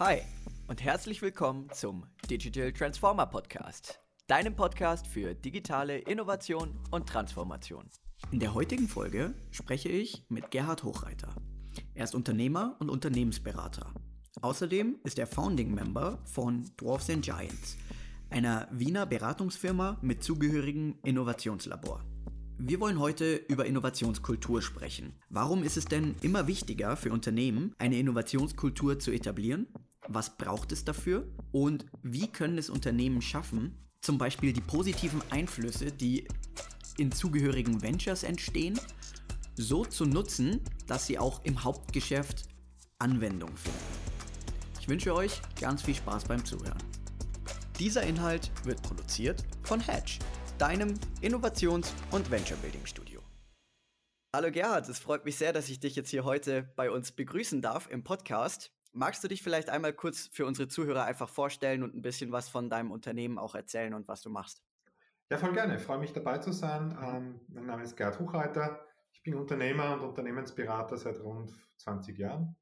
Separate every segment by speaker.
Speaker 1: Hi und herzlich willkommen zum Digital Transformer Podcast, deinem Podcast für digitale Innovation und Transformation. In der heutigen Folge spreche ich mit Gerhard Hochreiter. Er ist Unternehmer und Unternehmensberater. Außerdem ist er Founding Member von Dwarfs and Giants, einer Wiener Beratungsfirma mit zugehörigem Innovationslabor. Wir wollen heute über Innovationskultur sprechen. Warum ist es denn immer wichtiger für Unternehmen, eine Innovationskultur zu etablieren? Was braucht es dafür? Und wie können es Unternehmen schaffen, zum Beispiel die positiven Einflüsse, die in zugehörigen Ventures entstehen, so zu nutzen, dass sie auch im Hauptgeschäft Anwendung finden. Ich wünsche euch ganz viel Spaß beim Zuhören. Dieser Inhalt wird produziert von Hedge, deinem Innovations- und Venture-Building-Studio. Hallo Gerhard, es freut mich sehr, dass ich dich jetzt hier heute bei uns begrüßen darf im Podcast. Magst du dich vielleicht einmal kurz für unsere Zuhörer einfach vorstellen und ein bisschen was von deinem Unternehmen auch erzählen und was du machst?
Speaker 2: Ja, voll gerne. Ich freue mich dabei zu sein. Ähm, mein Name ist Gerd Hochreiter. Ich bin Unternehmer und Unternehmensberater seit rund 20 Jahren.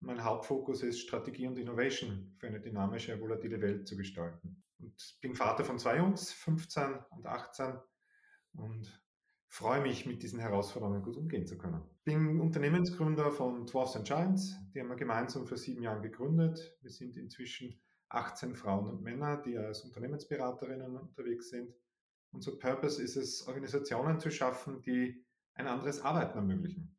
Speaker 2: Mein Hauptfokus ist Strategie und Innovation für eine dynamische, volatile Welt zu gestalten. Und bin Vater von zwei Jungs, 15 und 18 und freue mich, mit diesen Herausforderungen gut umgehen zu können. Ich bin Unternehmensgründer von Dwarfs and Giants. Die haben wir gemeinsam vor sieben Jahren gegründet. Wir sind inzwischen 18 Frauen und Männer, die als Unternehmensberaterinnen unterwegs sind. Unser Purpose ist es, Organisationen zu schaffen, die ein anderes Arbeiten ermöglichen.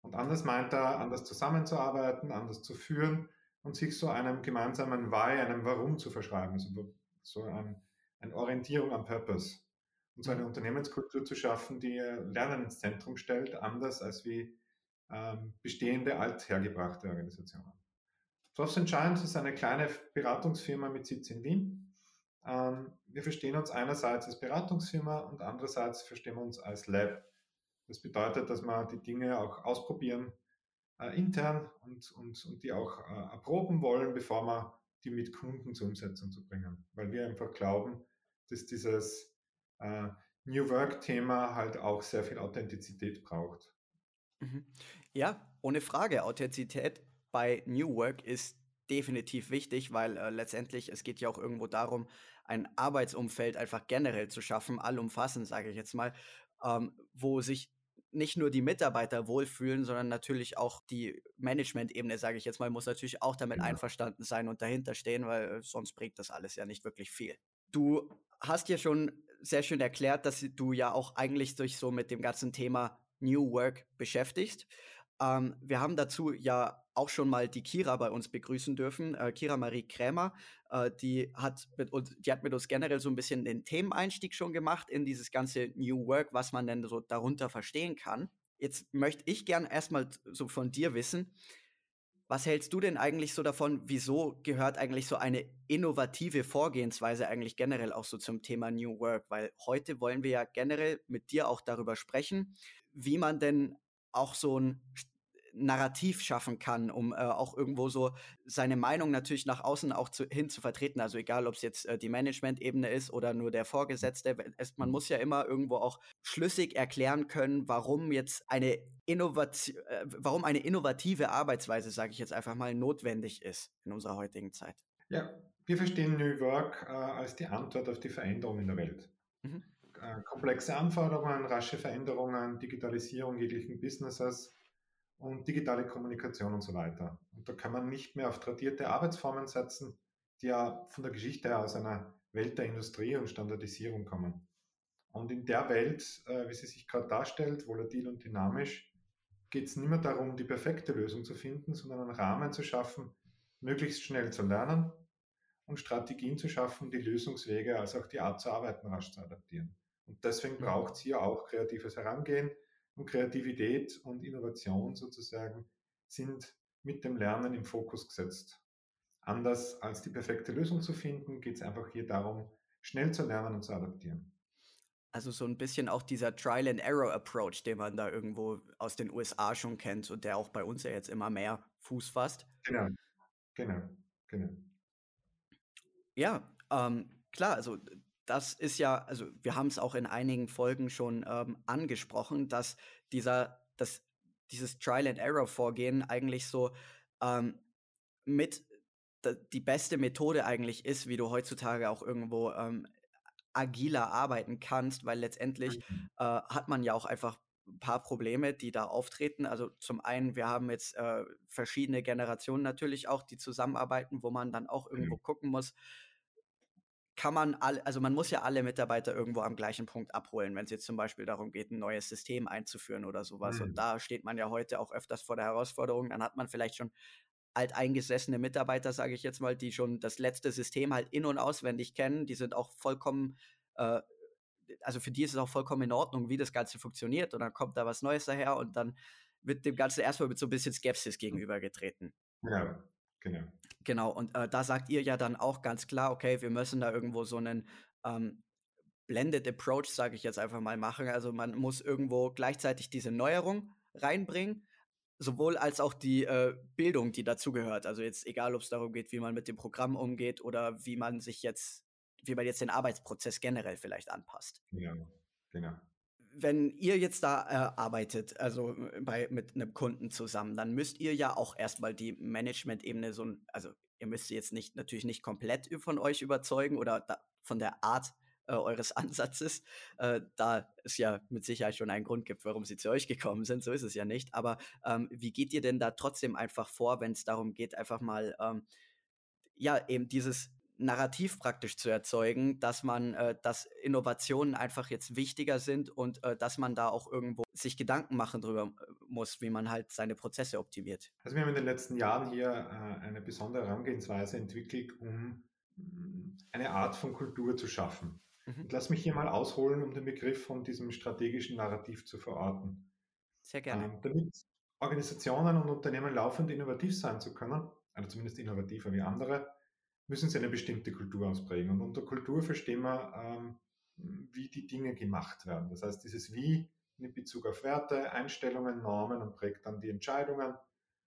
Speaker 2: Und anders meint er, anders zusammenzuarbeiten, anders zu führen und sich so einem gemeinsamen Why, einem Warum zu verschreiben, also so ein, eine Orientierung am Purpose und so eine Unternehmenskultur zu schaffen, die Lernen ins Zentrum stellt, anders als wie ähm, bestehende althergebrachte Organisationen. Soft Giants ist eine kleine Beratungsfirma mit Sitz in Wien. Ähm, wir verstehen uns einerseits als Beratungsfirma und andererseits verstehen wir uns als Lab. Das bedeutet, dass wir die Dinge auch ausprobieren äh, intern und, und, und die auch äh, erproben wollen, bevor wir die mit Kunden zur Umsetzung zu bringen. Weil wir einfach glauben, dass dieses äh, New Work-Thema halt auch sehr viel Authentizität braucht.
Speaker 1: Mhm. Ja, ohne Frage. Authentizität bei New Work ist definitiv wichtig, weil äh, letztendlich es geht ja auch irgendwo darum, ein Arbeitsumfeld einfach generell zu schaffen, allumfassend, sage ich jetzt mal, ähm, wo sich nicht nur die Mitarbeiter wohlfühlen, sondern natürlich auch die Management-Ebene, sage ich jetzt mal, muss natürlich auch damit ja. Genau. einverstanden sein und dahinter stehen, weil äh, sonst bringt das alles ja nicht wirklich viel. Du hast ja schon sehr schön erklärt, dass du ja auch eigentlich dich so mit dem ganzen Thema New Work beschäftigst. Ähm, wir haben dazu ja auch schon mal die Kira bei uns begrüßen dürfen, äh, Kira Marie Krämer. Äh, die, hat mit uns, die hat mit uns generell so ein bisschen den Themeneinstieg schon gemacht in dieses ganze New Work, was man denn so darunter verstehen kann. Jetzt möchte ich gern erstmal so von dir wissen, was hältst du denn eigentlich so davon? Wieso gehört eigentlich so eine innovative Vorgehensweise eigentlich generell auch so zum Thema New Work? Weil heute wollen wir ja generell mit dir auch darüber sprechen, wie man denn auch so ein Narrativ schaffen kann, um äh, auch irgendwo so seine Meinung natürlich nach außen auch zu, hin zu vertreten. Also egal, ob es jetzt äh, die Management-Ebene ist oder nur der Vorgesetzte. Es, man muss ja immer irgendwo auch schlüssig erklären können, warum jetzt eine Innovation, äh, warum eine innovative Arbeitsweise, sage ich jetzt einfach mal, notwendig ist in unserer heutigen Zeit.
Speaker 2: Ja, wir verstehen New Work äh, als die Antwort auf die Veränderung in der Welt. Mhm. Äh, komplexe Anforderungen, rasche Veränderungen, Digitalisierung jeglichen Businesses und digitale Kommunikation und so weiter. Und da kann man nicht mehr auf tradierte Arbeitsformen setzen, die ja von der Geschichte her aus einer Welt der Industrie und Standardisierung kommen. Und in der Welt, äh, wie sie sich gerade darstellt, volatil und dynamisch, geht es nicht mehr darum, die perfekte Lösung zu finden, sondern einen Rahmen zu schaffen, möglichst schnell zu lernen und Strategien zu schaffen, die Lösungswege als auch die Art zu arbeiten rasch zu adaptieren. Und deswegen mhm. braucht es hier auch kreatives Herangehen, und Kreativität und Innovation sozusagen sind mit dem Lernen im Fokus gesetzt. Anders als die perfekte Lösung zu finden, geht es einfach hier darum, schnell zu lernen und zu adaptieren.
Speaker 1: Also so ein bisschen auch dieser Trial and Error Approach, den man da irgendwo aus den USA schon kennt und der auch bei uns ja jetzt immer mehr Fuß fasst.
Speaker 2: Genau, genau, genau.
Speaker 1: Ja, ähm, klar, also das ist ja, also wir haben es auch in einigen Folgen schon ähm, angesprochen, dass dieser, dass dieses Trial and Error Vorgehen eigentlich so ähm, mit die beste Methode eigentlich ist, wie du heutzutage auch irgendwo ähm, agiler arbeiten kannst, weil letztendlich
Speaker 2: Mhm.
Speaker 1: äh, hat man ja auch einfach ein paar Probleme, die da auftreten. Also zum einen, wir haben jetzt äh, verschiedene Generationen natürlich auch, die zusammenarbeiten, wo man dann auch irgendwo
Speaker 2: Genau.
Speaker 1: gucken muss, kann man alle, also man muss ja alle Mitarbeiter irgendwo am gleichen Punkt abholen, wenn es jetzt zum Beispiel darum geht, ein neues System einzuführen oder sowas. Und
Speaker 2: Mhm.
Speaker 1: da steht man ja heute auch öfters vor der Herausforderung. Dann hat man vielleicht schon alteingesessene Mitarbeiter, sage ich jetzt mal, die schon das letzte System halt in und auswendig kennen. Die sind auch vollkommen, äh, also für die ist es auch vollkommen in Ordnung, wie das Ganze funktioniert. Und dann kommt da was Neues daher und dann wird dem Ganzen erstmal mit so ein bisschen Skepsis gegenübergetreten.
Speaker 2: Ja, genau.
Speaker 1: Genau, und äh, da sagt ihr ja dann auch ganz klar, okay, wir müssen da irgendwo so einen ähm, Blended Approach, sage ich jetzt einfach mal, machen. Also man muss irgendwo gleichzeitig diese Neuerung reinbringen, sowohl als auch die äh, Bildung, die dazugehört. Also jetzt egal, ob es darum geht, wie man mit dem Programm umgeht oder wie man sich jetzt, wie man jetzt den Arbeitsprozess generell vielleicht anpasst.
Speaker 2: Genau. Genau.
Speaker 1: Wenn ihr jetzt da äh, arbeitet, also äh, bei, mit einem Kunden zusammen, dann müsst ihr ja auch erstmal die Management-Ebene so, ein- also ihr müsst jetzt nicht natürlich nicht komplett von euch überzeugen oder da, von der Art äh, eures Ansatzes, äh, da es ja mit Sicherheit schon einen Grund gibt, warum sie zu euch gekommen sind, so ist es ja nicht. Aber ähm, wie geht ihr denn da trotzdem einfach vor, wenn es darum geht, einfach mal ähm, ja, eben dieses Narrativ praktisch zu erzeugen, dass man, äh, dass Innovationen einfach jetzt wichtiger sind und äh, dass man da auch irgendwo sich Gedanken machen drüber äh, muss, wie man halt seine Prozesse optimiert.
Speaker 2: Also wir haben in den letzten Jahren hier äh, eine besondere Herangehensweise entwickelt, um mm, eine Art von Kultur zu schaffen.
Speaker 1: Mhm.
Speaker 2: Und lass mich hier mal ausholen, um den Begriff von diesem strategischen Narrativ zu verorten.
Speaker 1: Sehr gerne.
Speaker 2: Ähm, damit Organisationen und Unternehmen laufend innovativ sein zu können, also zumindest innovativer wie andere, müssen sie eine bestimmte Kultur ausprägen. Und unter Kultur verstehen wir, ähm, wie die Dinge gemacht werden. Das heißt, dieses Wie in Bezug auf Werte, Einstellungen, Normen und prägt dann die Entscheidungen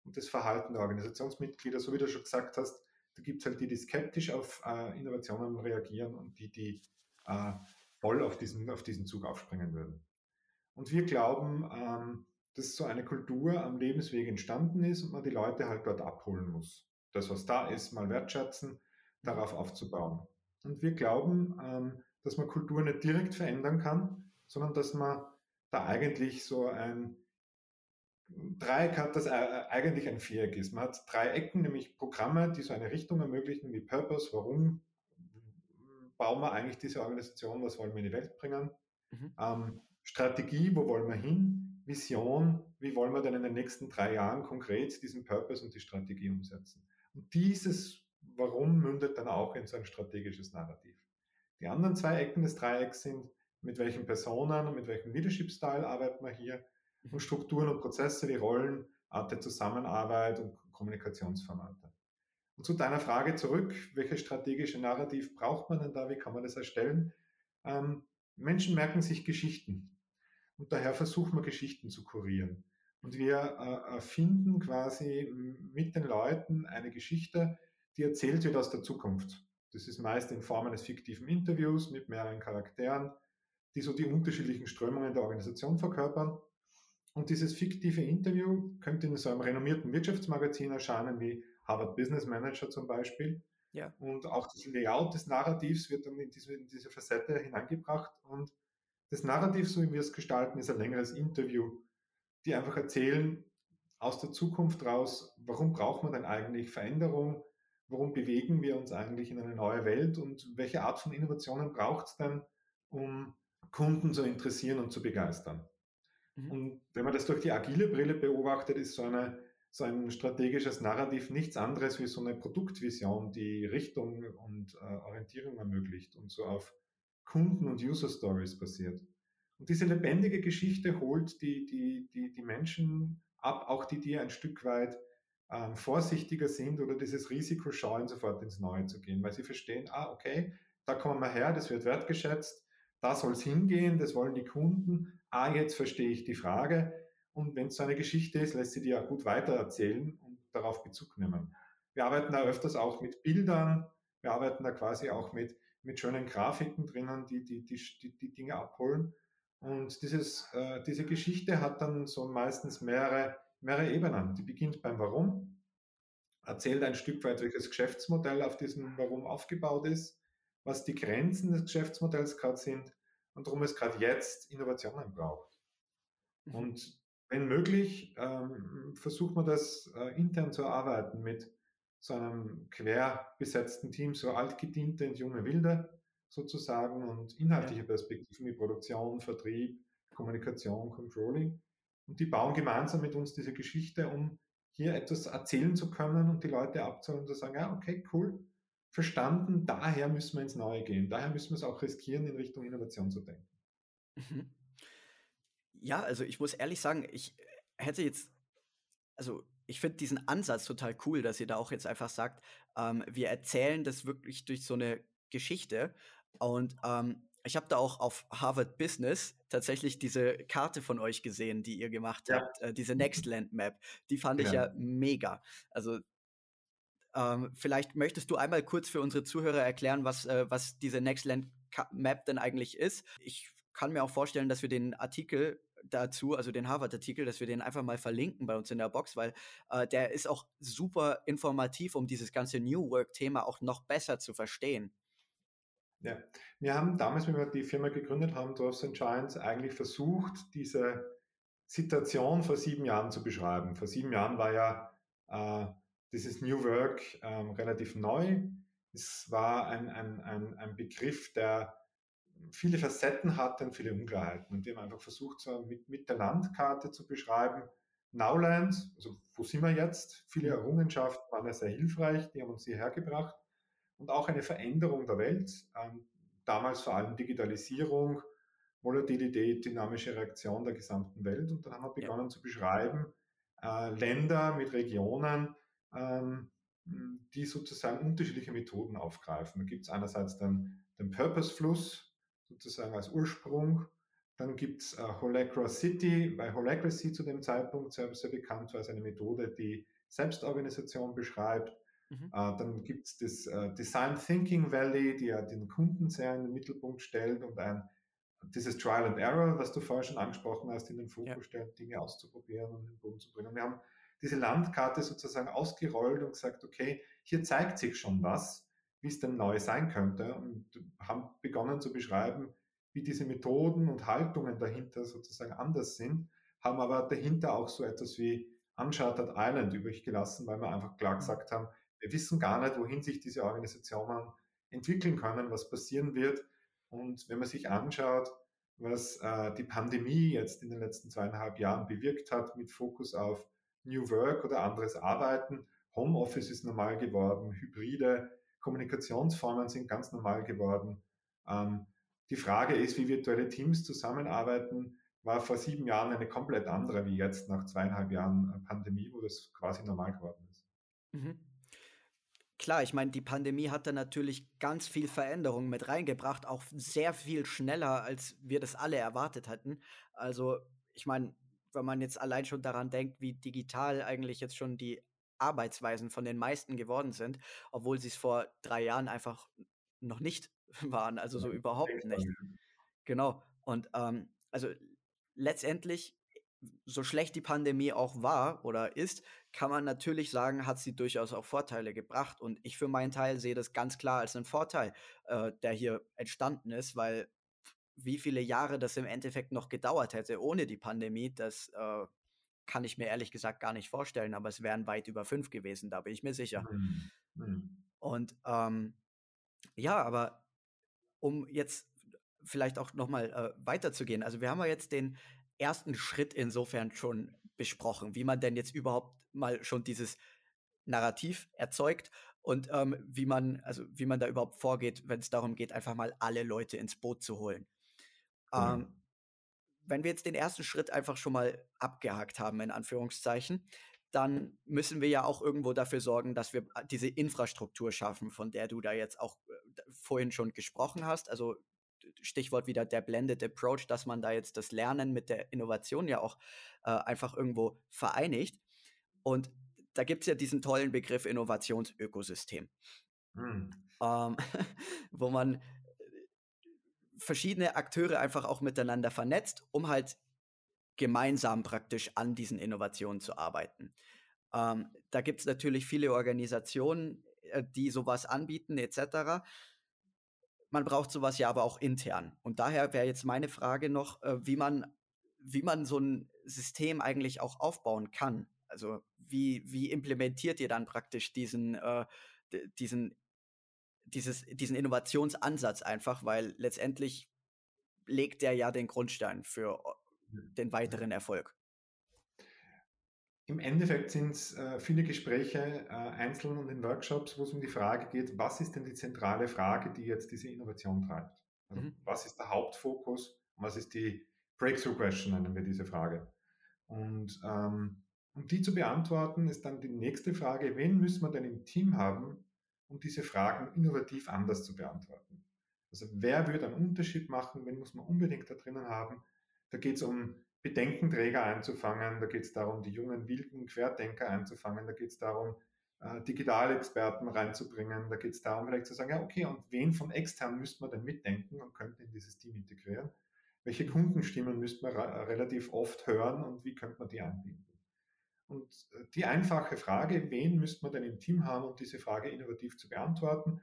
Speaker 2: und das Verhalten der Organisationsmitglieder. So wie du schon gesagt hast, da gibt es halt die, die skeptisch auf äh, Innovationen reagieren und die, die äh, voll auf diesen, auf diesen Zug aufspringen würden. Und wir glauben, ähm, dass so eine Kultur am Lebensweg entstanden ist und man die Leute halt dort abholen muss. Das, was da ist, mal wertschätzen, darauf aufzubauen. Und wir glauben, ähm, dass man Kultur nicht direkt verändern kann, sondern dass man da eigentlich so ein Dreieck hat, das eigentlich ein Viereck ist. Man hat drei Ecken, nämlich Programme, die so eine Richtung ermöglichen, wie Purpose, warum bauen wir eigentlich diese Organisation, was wollen wir in die Welt bringen. Mhm. Ähm, Strategie, wo wollen wir hin? Vision, wie wollen wir denn in den nächsten drei Jahren konkret diesen Purpose und die Strategie umsetzen? Und dieses Warum mündet dann auch in so ein strategisches Narrativ. Die anderen zwei Ecken des Dreiecks sind, mit welchen Personen und mit welchem Leadership-Style arbeiten wir hier und Strukturen und Prozesse wie Rollen, Art der Zusammenarbeit und Kommunikationsformate. Und zu deiner Frage zurück, welches strategische Narrativ braucht man denn da, wie kann man das erstellen? Ähm, Menschen merken sich Geschichten und daher versuchen wir Geschichten zu kurieren. Und wir äh, finden quasi mit den Leuten eine Geschichte, die erzählt wird aus der Zukunft. Das ist meist in Form eines fiktiven Interviews mit mehreren Charakteren, die so die unterschiedlichen Strömungen der Organisation verkörpern. Und dieses fiktive Interview könnte in so einem renommierten Wirtschaftsmagazin erscheinen wie Harvard Business Manager zum Beispiel. Ja. Und auch das Layout des Narrativs wird dann in diese, in diese Facette hineingebracht. Und das Narrativ, so wie wir es gestalten, ist ein längeres Interview, die einfach erzählen aus der Zukunft raus, warum braucht man denn eigentlich Veränderung, warum bewegen wir uns eigentlich in eine neue Welt und welche Art von Innovationen braucht es denn, um Kunden zu interessieren und zu begeistern. Mhm. Und wenn man das durch die agile Brille beobachtet, ist so, eine, so ein strategisches Narrativ nichts anderes wie so eine Produktvision, die Richtung und äh, Orientierung ermöglicht und so auf Kunden- und User-Stories basiert. Und diese lebendige Geschichte holt die, die, die, die Menschen ab, auch die, die ein Stück weit ähm, vorsichtiger sind oder dieses Risiko scheuen, sofort ins Neue zu gehen, weil sie verstehen, ah, okay, da kommen wir her, das wird wertgeschätzt, da soll es hingehen, das wollen die Kunden, ah, jetzt verstehe ich die Frage. Und wenn es so eine Geschichte ist, lässt sie die ja gut weitererzählen und darauf Bezug nehmen. Wir arbeiten da öfters auch mit Bildern, wir arbeiten da quasi auch mit, mit schönen Grafiken drinnen, die die, die, die, die Dinge abholen. Und dieses, äh, diese Geschichte hat dann so meistens mehrere mehrere Ebenen. Die beginnt beim Warum, erzählt ein Stück weit, welches Geschäftsmodell auf diesem Warum aufgebaut ist, was die Grenzen des Geschäftsmodells gerade sind und warum es gerade jetzt Innovationen braucht. Mhm. Und wenn möglich, ähm, versucht man das äh, intern zu erarbeiten mit so einem quer besetzten Team, so altgediente und junge Wilde sozusagen und inhaltliche Perspektiven wie Produktion, Vertrieb, Kommunikation, Controlling. Und die bauen gemeinsam mit uns diese Geschichte, um hier etwas erzählen zu können und die Leute abzuholen und zu sagen, ja, okay, cool, verstanden, daher müssen wir ins Neue gehen. Daher müssen wir es auch riskieren, in Richtung Innovation zu denken. Mhm.
Speaker 1: Ja, also ich muss ehrlich sagen, ich hätte jetzt, also ich finde diesen Ansatz total cool, dass ihr da auch jetzt einfach sagt, ähm, wir erzählen das wirklich durch so eine Geschichte. Und ähm, ich habe da auch auf Harvard Business tatsächlich diese Karte von euch gesehen, die ihr gemacht ja. habt, äh, diese Nextland Map. Die fand ja. ich ja mega. Also ähm, vielleicht möchtest du einmal kurz für unsere Zuhörer erklären, was, äh, was diese Nextland Map denn eigentlich ist. Ich kann mir auch vorstellen, dass wir den Artikel dazu, also den Harvard-Artikel, dass wir den einfach mal verlinken bei uns in der Box, weil äh, der ist auch super informativ, um dieses ganze New Work-Thema auch noch besser zu verstehen.
Speaker 2: Ja, wir haben damals, wenn wir die Firma gegründet haben, Dwarfs Giants, eigentlich versucht, diese Situation vor sieben Jahren zu beschreiben. Vor sieben Jahren war ja äh, dieses New Work ähm, relativ neu. Es war ein, ein, ein, ein Begriff, der viele Facetten hatte und viele Unklarheiten. Und wir haben einfach versucht, so mit, mit der Landkarte zu beschreiben, Nowland, also wo sind wir jetzt? Viele mhm. Errungenschaften waren ja sehr hilfreich, die haben uns hierher gebracht. Und auch eine Veränderung der Welt, ähm, damals vor allem Digitalisierung, Volatilität, dynamische Reaktion der gesamten Welt. Und dann haben wir begonnen ja. zu beschreiben, äh, Länder mit Regionen, ähm, die sozusagen unterschiedliche Methoden aufgreifen. Da gibt es einerseits dann den Purpose-Fluss, sozusagen als Ursprung. Dann gibt es äh, Holacra City, weil Holacracy zu dem Zeitpunkt sehr, sehr bekannt war als eine Methode, die Selbstorganisation beschreibt. Mhm. Äh, dann gibt es das äh, Design Thinking Valley, die ja den Kunden sehr in den Mittelpunkt stellt und ein, dieses Trial and Error, was du vorher schon angesprochen hast, in den Fokus ja. stellt, Dinge auszuprobieren und in den Boden zu bringen. Wir haben diese Landkarte sozusagen ausgerollt und gesagt, okay, hier zeigt sich schon was wie es denn neu sein könnte und haben begonnen zu beschreiben, wie diese Methoden und Haltungen dahinter sozusagen anders sind, haben aber dahinter auch so etwas wie Uncharted Island übrig gelassen, weil wir einfach klar mhm. gesagt haben, wir wissen gar nicht, wohin sich diese Organisationen entwickeln können, was passieren wird. Und wenn man sich anschaut, was äh, die Pandemie jetzt in den letzten zweieinhalb Jahren bewirkt hat mit Fokus auf New Work oder anderes Arbeiten, Homeoffice ist normal geworden, Hybride, Kommunikationsformen sind ganz normal geworden. Ähm, die Frage ist, wie virtuelle Teams zusammenarbeiten, war vor sieben Jahren eine komplett andere wie jetzt nach zweieinhalb Jahren Pandemie, wo das quasi normal geworden ist. Mhm.
Speaker 1: Klar, ich meine, die Pandemie hat da natürlich ganz viel Veränderung mit reingebracht, auch sehr viel schneller, als wir das alle erwartet hatten. Also, ich meine, wenn man jetzt allein schon daran denkt, wie digital eigentlich jetzt schon die Arbeitsweisen von den meisten geworden sind, obwohl sie es vor drei Jahren einfach noch nicht waren, also so überhaupt nicht. Genau. Und ähm, also letztendlich, so schlecht die Pandemie auch war oder ist, kann man natürlich sagen, hat sie durchaus auch Vorteile gebracht. Und ich für meinen Teil sehe das ganz klar als einen Vorteil, äh, der hier entstanden ist, weil wie viele Jahre das im Endeffekt noch gedauert hätte ohne die Pandemie, das äh, kann ich mir ehrlich gesagt gar nicht vorstellen, aber es wären weit über fünf gewesen, da bin ich mir sicher. Mhm. Mhm. Und ähm, ja, aber um jetzt vielleicht auch nochmal äh, weiterzugehen, also wir haben ja jetzt den ersten Schritt insofern schon besprochen, wie man denn jetzt überhaupt mal schon dieses Narrativ erzeugt und ähm, wie man, also wie man da überhaupt vorgeht, wenn es darum geht, einfach mal alle Leute ins Boot zu holen. Mhm. Ähm, wenn wir jetzt den ersten Schritt einfach schon mal abgehakt haben, in Anführungszeichen, dann müssen wir ja auch irgendwo dafür sorgen, dass wir äh, diese Infrastruktur schaffen, von der du da jetzt auch äh, vorhin schon gesprochen hast. Also Stichwort wieder der Blended Approach, dass man da jetzt das Lernen mit der Innovation ja auch äh, einfach irgendwo vereinigt. Und da gibt es ja diesen tollen Begriff Innovationsökosystem, hm. ähm, wo man verschiedene Akteure einfach auch miteinander vernetzt, um halt gemeinsam praktisch an diesen Innovationen zu arbeiten. Ähm, da gibt es natürlich viele Organisationen, äh, die sowas anbieten, etc. Man braucht sowas ja aber auch intern. Und daher wäre jetzt meine Frage noch, äh, wie man, wie man so ein System eigentlich auch aufbauen kann. Also wie, wie implementiert ihr dann praktisch diesen, äh, diesen, dieses, diesen Innovationsansatz einfach, weil letztendlich legt der ja den Grundstein für den weiteren Erfolg.
Speaker 2: Im Endeffekt sind es äh, viele Gespräche äh, einzeln und in Workshops, wo es um die Frage geht, was ist denn die zentrale Frage, die jetzt diese Innovation treibt? Also, mhm. Was ist der Hauptfokus und was ist die Breakthrough Question, nennen wir diese Frage. Und ähm, um die zu beantworten, ist dann die nächste Frage, wen müssen wir denn im Team haben, um diese Fragen innovativ anders zu beantworten? Also wer würde einen Unterschied machen, wen muss man unbedingt da drinnen haben? Da geht es um Bedenkenträger einzufangen, da geht es darum, die jungen wilden Querdenker einzufangen, da geht es darum, äh, Digitalexperten reinzubringen, da geht es darum, vielleicht zu sagen, ja, okay, und wen von extern müsste man denn mitdenken und könnte in dieses Team integrieren? Welche Kundenstimmen müsste man relativ oft hören und wie könnte man die einbinden? Und äh, die einfache Frage, wen müsste man denn im Team haben, um diese Frage innovativ zu beantworten?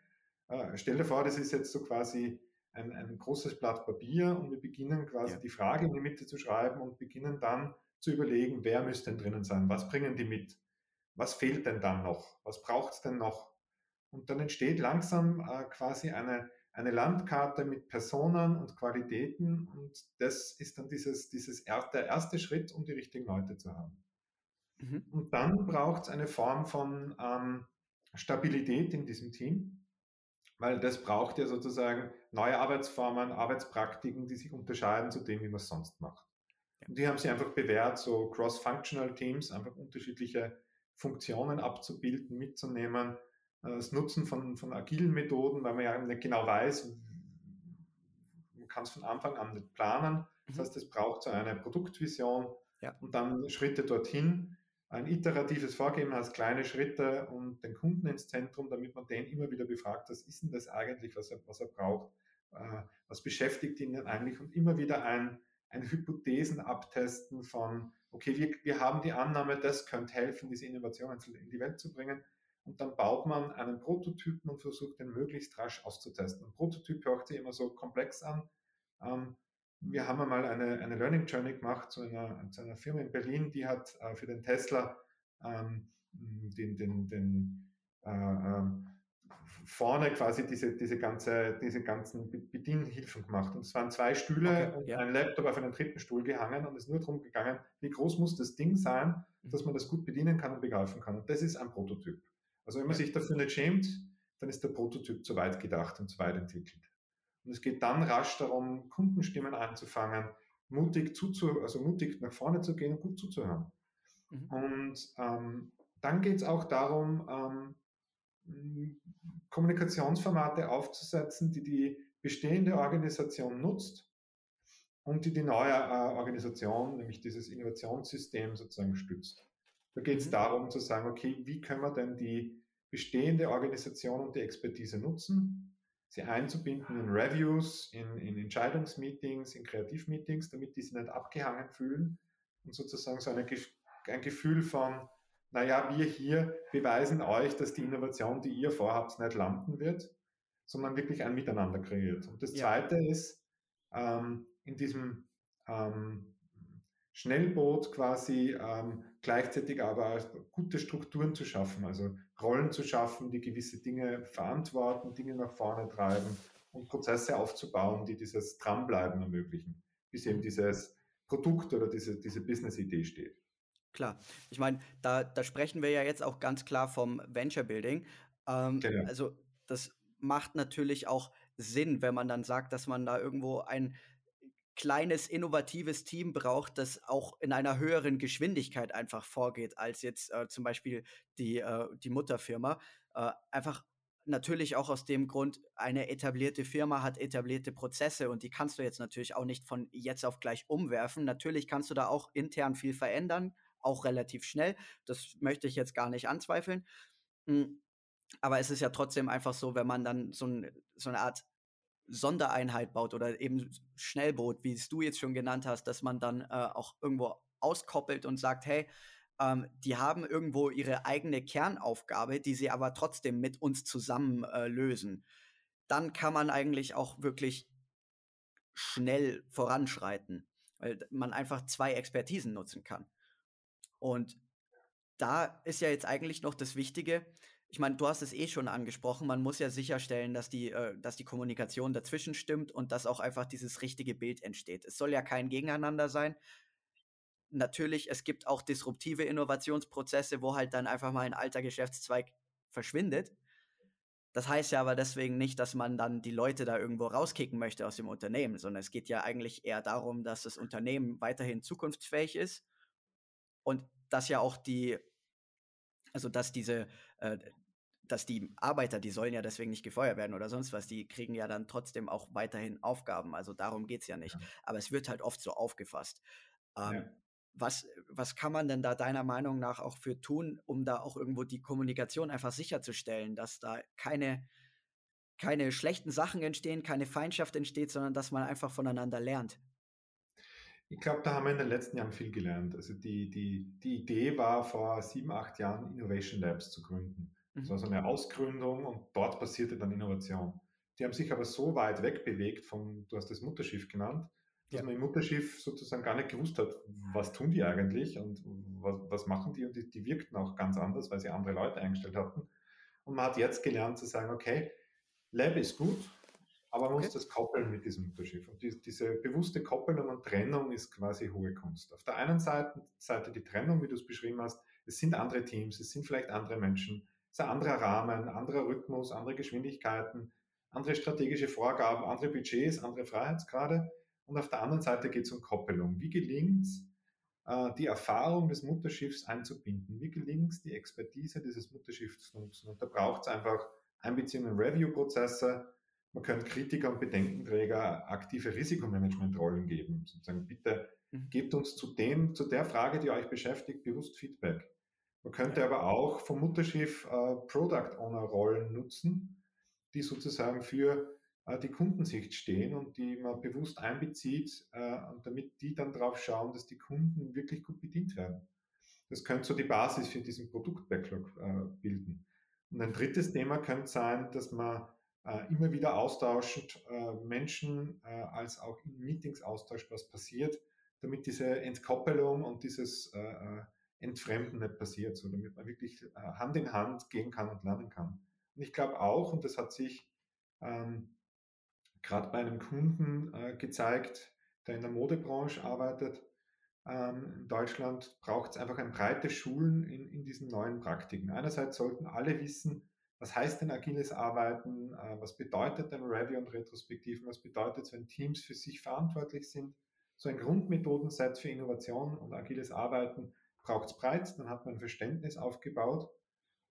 Speaker 2: Äh, stell dir vor, das ist jetzt so quasi ein, ein großes Blatt Papier und wir beginnen quasi ja. die Frage in die Mitte zu schreiben und beginnen dann zu überlegen, wer müsste denn drinnen sein, was bringen die mit, was fehlt denn dann noch, was braucht es denn noch. Und dann entsteht langsam äh, quasi eine, eine Landkarte mit Personen und Qualitäten und das ist dann dieses, dieses er, der erste Schritt, um die richtigen Leute zu haben. Mhm. Und dann braucht es eine Form von ähm, Stabilität in diesem Team weil das braucht ja sozusagen neue Arbeitsformen, Arbeitspraktiken, die sich unterscheiden zu dem, wie man es sonst macht. Und die haben sich einfach bewährt, so cross-functional Teams, einfach unterschiedliche Funktionen abzubilden, mitzunehmen, äh, das Nutzen von, von agilen Methoden, weil man ja nicht genau weiß, man kann es von Anfang an nicht planen. Das mhm. heißt, es braucht so eine Produktvision ja. und dann Schritte dorthin ein iteratives Vorgehen heißt kleine Schritte und den Kunden ins Zentrum, damit man den immer wieder befragt, was ist denn das eigentlich, was er, was er braucht, äh, was beschäftigt ihn denn eigentlich und immer wieder ein, ein Hypothesen abtesten von, okay, wir, wir haben die Annahme, das könnte helfen, diese Innovation in die Welt zu bringen. Und dann baut man einen Prototypen und versucht, den möglichst rasch auszutesten. Ein Prototyp hört sich immer so komplex an. Ähm, wir haben einmal eine, eine Learning Journey gemacht zu einer, zu einer Firma in Berlin, die hat äh, für den Tesla ähm, den, den, den äh, äh, vorne quasi diese, diese, ganze, diese ganzen Bedienhilfen gemacht. Und es waren zwei Stühle okay, und ja. ein Laptop auf einen dritten Stuhl gehangen und es ist nur darum gegangen, wie groß muss das Ding sein, mhm. dass man das gut bedienen kann und begreifen kann. Und das ist ein Prototyp. Also wenn man sich dafür nicht schämt, dann ist der Prototyp zu weit gedacht und zu weit entwickelt. Und es geht dann rasch darum, Kundenstimmen anzufangen, mutig, zuzu, also mutig nach vorne zu gehen und gut zuzuhören. Mhm. Und ähm, dann geht es auch darum, ähm, Kommunikationsformate aufzusetzen, die die bestehende Organisation nutzt und die die neue äh, Organisation, nämlich dieses Innovationssystem sozusagen stützt. Da geht es mhm. darum zu sagen, okay, wie können wir denn die bestehende Organisation und die Expertise nutzen sie einzubinden in Reviews, in, in Entscheidungsmeetings, in Kreativmeetings, damit die sich nicht abgehangen fühlen und sozusagen so eine, ein Gefühl von, naja, wir hier beweisen euch, dass die Innovation, die ihr vorhabt, nicht landen wird, sondern wirklich ein Miteinander kreiert. Und das Zweite ja. ist, ähm, in diesem ähm, Schnellboot quasi ähm, gleichzeitig aber gute Strukturen zu schaffen, also Rollen zu schaffen, die gewisse Dinge verantworten, Dinge nach vorne treiben und Prozesse aufzubauen, die dieses Dranbleiben ermöglichen, bis eben dieses Produkt oder diese, diese Business-Idee steht.
Speaker 1: Klar, ich meine, da, da sprechen wir ja jetzt auch ganz klar vom Venture Building. Ähm, genau. Also das macht natürlich auch Sinn, wenn man dann sagt, dass man da irgendwo ein kleines, innovatives Team braucht, das auch in einer höheren Geschwindigkeit einfach vorgeht, als jetzt äh, zum Beispiel die, äh, die Mutterfirma. Äh, einfach natürlich auch aus dem Grund, eine etablierte Firma hat etablierte Prozesse und die kannst du jetzt natürlich auch nicht von jetzt auf gleich umwerfen. Natürlich kannst du da auch intern viel verändern, auch relativ schnell. Das möchte ich jetzt gar nicht anzweifeln. Hm, aber es ist ja trotzdem einfach so, wenn man dann so, ein, so eine Art Sondereinheit baut oder eben Schnellboot, wie es du jetzt schon genannt hast, dass man dann äh, auch irgendwo auskoppelt und sagt, hey, ähm, die haben irgendwo ihre eigene Kernaufgabe, die sie aber trotzdem mit uns zusammen äh, lösen. Dann kann man eigentlich auch wirklich schnell voranschreiten, weil man einfach zwei Expertisen nutzen kann. Und da ist ja jetzt eigentlich noch das Wichtige. Ich meine, du hast es eh schon angesprochen, man muss ja sicherstellen, dass die, äh, dass die Kommunikation dazwischen stimmt und dass auch einfach dieses richtige Bild entsteht. Es soll ja kein Gegeneinander sein. Natürlich, es gibt auch disruptive Innovationsprozesse, wo halt dann einfach mal ein alter Geschäftszweig verschwindet. Das heißt ja aber deswegen nicht, dass man dann die Leute da irgendwo rauskicken möchte aus dem Unternehmen, sondern es geht ja eigentlich eher darum, dass das Unternehmen weiterhin zukunftsfähig ist und dass ja auch die, also dass diese, äh, dass die Arbeiter, die sollen ja deswegen nicht gefeuert werden oder sonst was, die kriegen ja dann trotzdem auch weiterhin Aufgaben. Also darum geht es ja nicht. Ja. Aber es wird halt oft so aufgefasst. Ähm, ja. Was, was kann man denn da deiner Meinung nach auch für tun, um da auch irgendwo die Kommunikation einfach sicherzustellen, dass da keine, keine schlechten Sachen entstehen, keine Feindschaft entsteht, sondern dass man einfach voneinander lernt?
Speaker 2: Ich glaube, da haben wir in den letzten Jahren viel gelernt. Also die, die, die Idee war vor sieben, acht Jahren Innovation Labs zu gründen. Das war mhm. so eine Ausgründung und dort passierte dann Innovation. Die haben sich aber so weit wegbewegt vom, du hast das Mutterschiff genannt, dass ja. man im Mutterschiff sozusagen gar nicht gewusst hat, was tun die eigentlich und was, was machen die und die, die wirkten auch ganz anders, weil sie andere Leute eingestellt hatten. Und man hat jetzt gelernt zu sagen, okay, Lab ist gut, aber man okay. muss das koppeln mit diesem Mutterschiff. Und die, diese bewusste Koppelung und Trennung ist quasi hohe Kunst. Auf der einen Seite, Seite die Trennung, wie du es beschrieben hast, es sind andere Teams, es sind vielleicht andere Menschen, ist ein anderer Rahmen, anderer Rhythmus, andere Geschwindigkeiten, andere strategische Vorgaben, andere Budgets, andere Freiheitsgrade. Und auf der anderen Seite geht es um Koppelung. Wie gelingt es, äh, die Erfahrung des Mutterschiffs einzubinden? Wie gelingt es, die Expertise dieses Mutterschiffs zu nutzen? Und da braucht es einfach Einbeziehung in Review-Prozesse. Man könnte Kritiker und Bedenkenträger aktive Risikomanagementrollen geben. Sozusagen, bitte mhm. gebt uns zu, dem, zu der Frage, die euch beschäftigt, bewusst Feedback. Man könnte aber auch vom Mutterschiff äh, Product Owner Rollen nutzen, die sozusagen für äh, die Kundensicht stehen und die man bewusst einbezieht, äh, damit die dann darauf schauen, dass die Kunden wirklich gut bedient werden. Das könnte so die Basis für diesen Produkt-Backlog äh, bilden. Und ein drittes Thema könnte sein, dass man immer wieder austauscht, Menschen als auch in Meetings austauscht, was passiert, damit diese Entkoppelung und dieses Entfremden nicht passiert, so damit man wirklich Hand in Hand gehen kann und lernen kann. Und ich glaube auch, und das hat sich ähm, gerade bei einem Kunden äh, gezeigt, der in der Modebranche arbeitet. Ähm, in Deutschland braucht es einfach ein breites Schulen in, in diesen neuen Praktiken. Einerseits sollten alle wissen, was heißt denn agiles Arbeiten, äh, was bedeutet denn Review und Retrospektiven, was bedeutet es, wenn Teams für sich verantwortlich sind. So ein Grundmethodenset für Innovation und agiles Arbeiten braucht es breit, dann hat man ein Verständnis aufgebaut.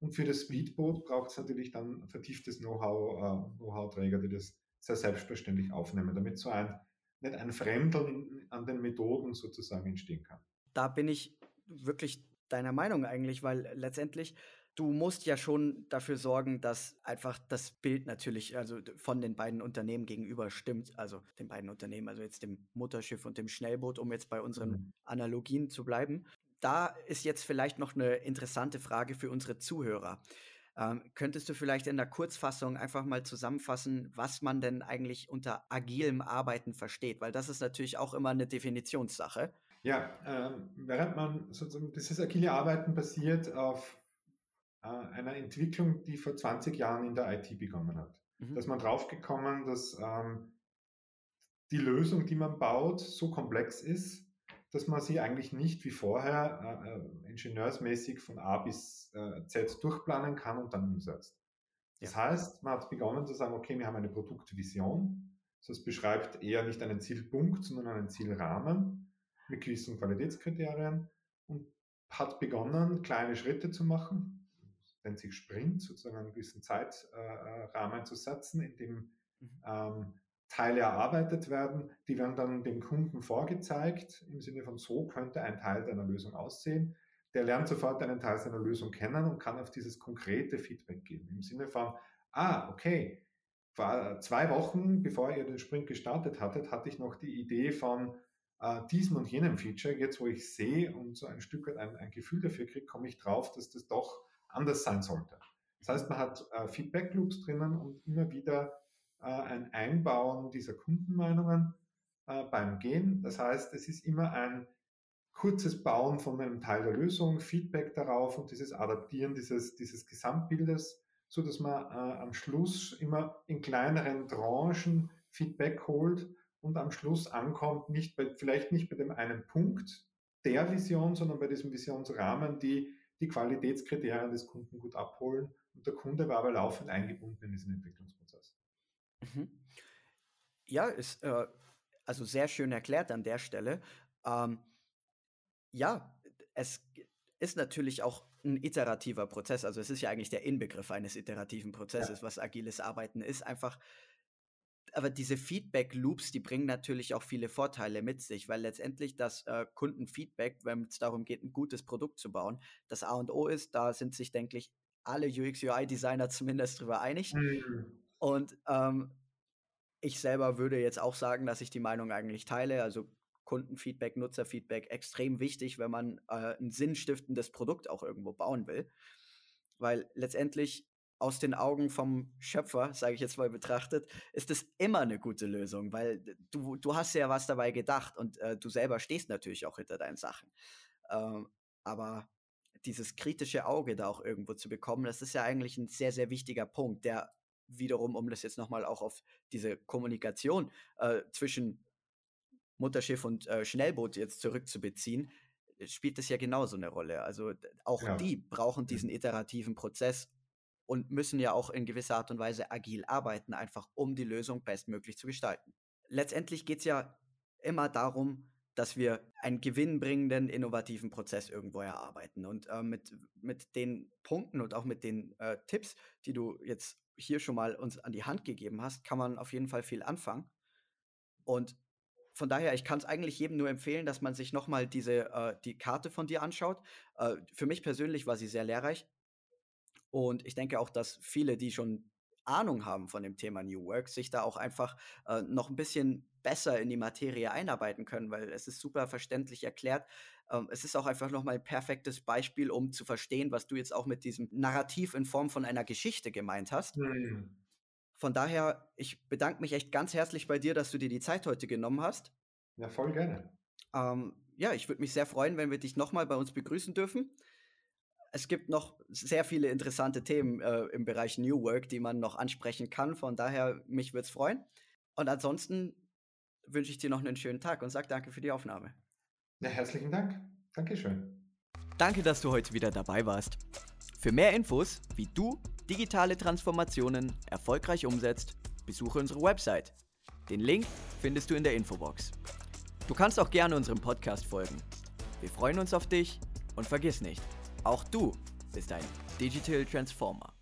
Speaker 2: Und für das Speedboot braucht es natürlich dann vertieftes Know-how, äh, Know-how-Träger, die das sehr selbstverständlich aufnehmen, damit so ein, nicht ein Fremdeln an den Methoden sozusagen entstehen kann.
Speaker 1: Da bin ich wirklich deiner Meinung eigentlich, weil letztendlich du musst ja schon dafür sorgen, dass einfach das Bild natürlich also von den beiden Unternehmen gegenüber stimmt, also den beiden Unternehmen, also jetzt dem Mutterschiff und dem Schnellboot, um jetzt bei unseren mhm. Analogien zu bleiben. Da ist jetzt vielleicht noch eine interessante Frage für unsere Zuhörer. Ähm, könntest du vielleicht in der Kurzfassung einfach mal zusammenfassen, was man denn eigentlich unter agilem Arbeiten versteht? Weil das ist natürlich auch immer eine Definitionssache.
Speaker 2: Ja, ähm, während man sozusagen dieses agile Arbeiten basiert auf äh, einer Entwicklung, die vor 20 Jahren in der IT begonnen hat. Mhm. Dass man draufgekommen, dass ähm, die Lösung, die man baut, so komplex ist, dass man sie eigentlich nicht wie vorher äh, äh, ingenieursmäßig von A bis äh, Z durchplanen kann und dann umsetzt. Das ja. heißt, man hat begonnen zu sagen, okay, wir haben eine Produktvision. Das beschreibt eher nicht einen Zielpunkt, sondern einen Zielrahmen mit gewissen Qualitätskriterien und hat begonnen, kleine Schritte zu machen, nennt sich Sprint, sozusagen einen gewissen Zeitrahmen äh, zu setzen, in dem mhm. ähm, Teile erarbeitet werden, die werden dann dem Kunden vorgezeigt, im Sinne von so könnte ein Teil deiner Lösung aussehen. Der lernt sofort einen Teil seiner Lösung kennen und kann auf dieses konkrete Feedback geben. Im Sinne von, ah, okay, vor zwei Wochen, bevor ihr den Sprint gestartet hattet, hatte ich noch die Idee von, äh, diesem und jenem Feature, jetzt wo ich sehe und so ein Stück weit ein, ein Gefühl dafür kriege, komme ich drauf, dass das doch anders sein sollte. Das heißt, man hat äh, Feedback Loops drinnen und immer wieder ein Einbauen dieser Kundenmeinungen äh, beim Gehen. Das heißt, es ist immer ein kurzes Bauen von einem Teil der Lösung, Feedback darauf und dieses Adaptieren dieses, dieses Gesamtbildes, so dass man äh, am Schluss immer in kleineren Tranchen Feedback holt und am Schluss ankommt, nicht bei, vielleicht nicht bei dem einen Punkt der Vision, sondern bei diesem Visionsrahmen, die die Qualitätskriterien des Kunden gut abholen. Und der Kunde war aber laufend eingebunden in diesen Entwicklungsprozess.
Speaker 1: Mhm. Ja, ist äh, also sehr schön erklärt an der Stelle. Ähm, ja, es ist natürlich auch ein iterativer Prozess. Also es ist ja eigentlich der Inbegriff eines iterativen Prozesses, ja. was agiles Arbeiten ist. Einfach aber diese Feedback-Loops, die bringen natürlich auch viele Vorteile mit sich, weil letztendlich das äh, Kundenfeedback, wenn es darum geht, ein gutes Produkt zu bauen, das A und O ist. Da sind sich, denke ich, alle UX-UI-Designer zumindest drüber einig. Mhm. Und ähm, ich selber würde jetzt auch sagen, dass ich die Meinung eigentlich teile. Also Kundenfeedback, Nutzerfeedback extrem wichtig, wenn man äh, ein sinnstiftendes Produkt auch irgendwo bauen will. Weil letztendlich aus den Augen vom Schöpfer, sage ich jetzt mal betrachtet, ist es immer eine gute Lösung, weil du, du hast ja was dabei gedacht und äh, du selber stehst natürlich auch hinter deinen Sachen. Ähm, aber dieses kritische Auge da auch irgendwo zu bekommen, das ist ja eigentlich ein sehr, sehr wichtiger Punkt, der wiederum, um das jetzt nochmal auch auf diese Kommunikation äh, zwischen Mutterschiff und äh, Schnellboot jetzt zurückzubeziehen, spielt das ja genauso eine Rolle. Also auch ja. die brauchen diesen iterativen Prozess, und müssen ja auch in gewisser Art und Weise agil arbeiten, einfach um die Lösung bestmöglich zu gestalten. Letztendlich geht es ja immer darum, dass wir einen gewinnbringenden, innovativen Prozess irgendwo erarbeiten. Und äh, mit, mit den Punkten und auch mit den äh, Tipps, die du jetzt hier schon mal uns an die Hand gegeben hast, kann man auf jeden Fall viel anfangen. Und von daher, ich kann es eigentlich jedem nur empfehlen, dass man sich nochmal diese, äh, die Karte von dir anschaut. Äh, für mich persönlich war sie sehr lehrreich. Und ich denke auch, dass viele, die schon Ahnung haben von dem Thema New Work, sich da auch einfach äh, noch ein bisschen besser in die Materie einarbeiten können, weil es ist super verständlich erklärt. Ähm, es ist auch einfach nochmal ein perfektes Beispiel, um zu verstehen, was du jetzt auch mit diesem Narrativ in Form von einer Geschichte gemeint hast. Mhm. Von daher, ich bedanke mich echt ganz herzlich bei dir, dass du dir die Zeit heute genommen hast.
Speaker 2: Ja, voll gerne.
Speaker 1: Ähm, ja, ich würde mich sehr freuen, wenn wir dich nochmal bei uns begrüßen dürfen es gibt noch sehr viele interessante Themen äh, im Bereich New Work, die man noch ansprechen kann. Von daher, mich würde es freuen. Und ansonsten wünsche ich dir noch einen schönen Tag und sage danke für die Aufnahme.
Speaker 2: Ja, herzlichen Dank. Dankeschön.
Speaker 1: Danke, dass du heute wieder dabei warst. Für mehr Infos, wie du digitale Transformationen erfolgreich umsetzt, besuche unsere Website. Den Link findest du in der Infobox. Du kannst auch gerne unserem Podcast folgen. Wir freuen uns auf dich und vergiss nicht, auch du bist ein Digital Transformer.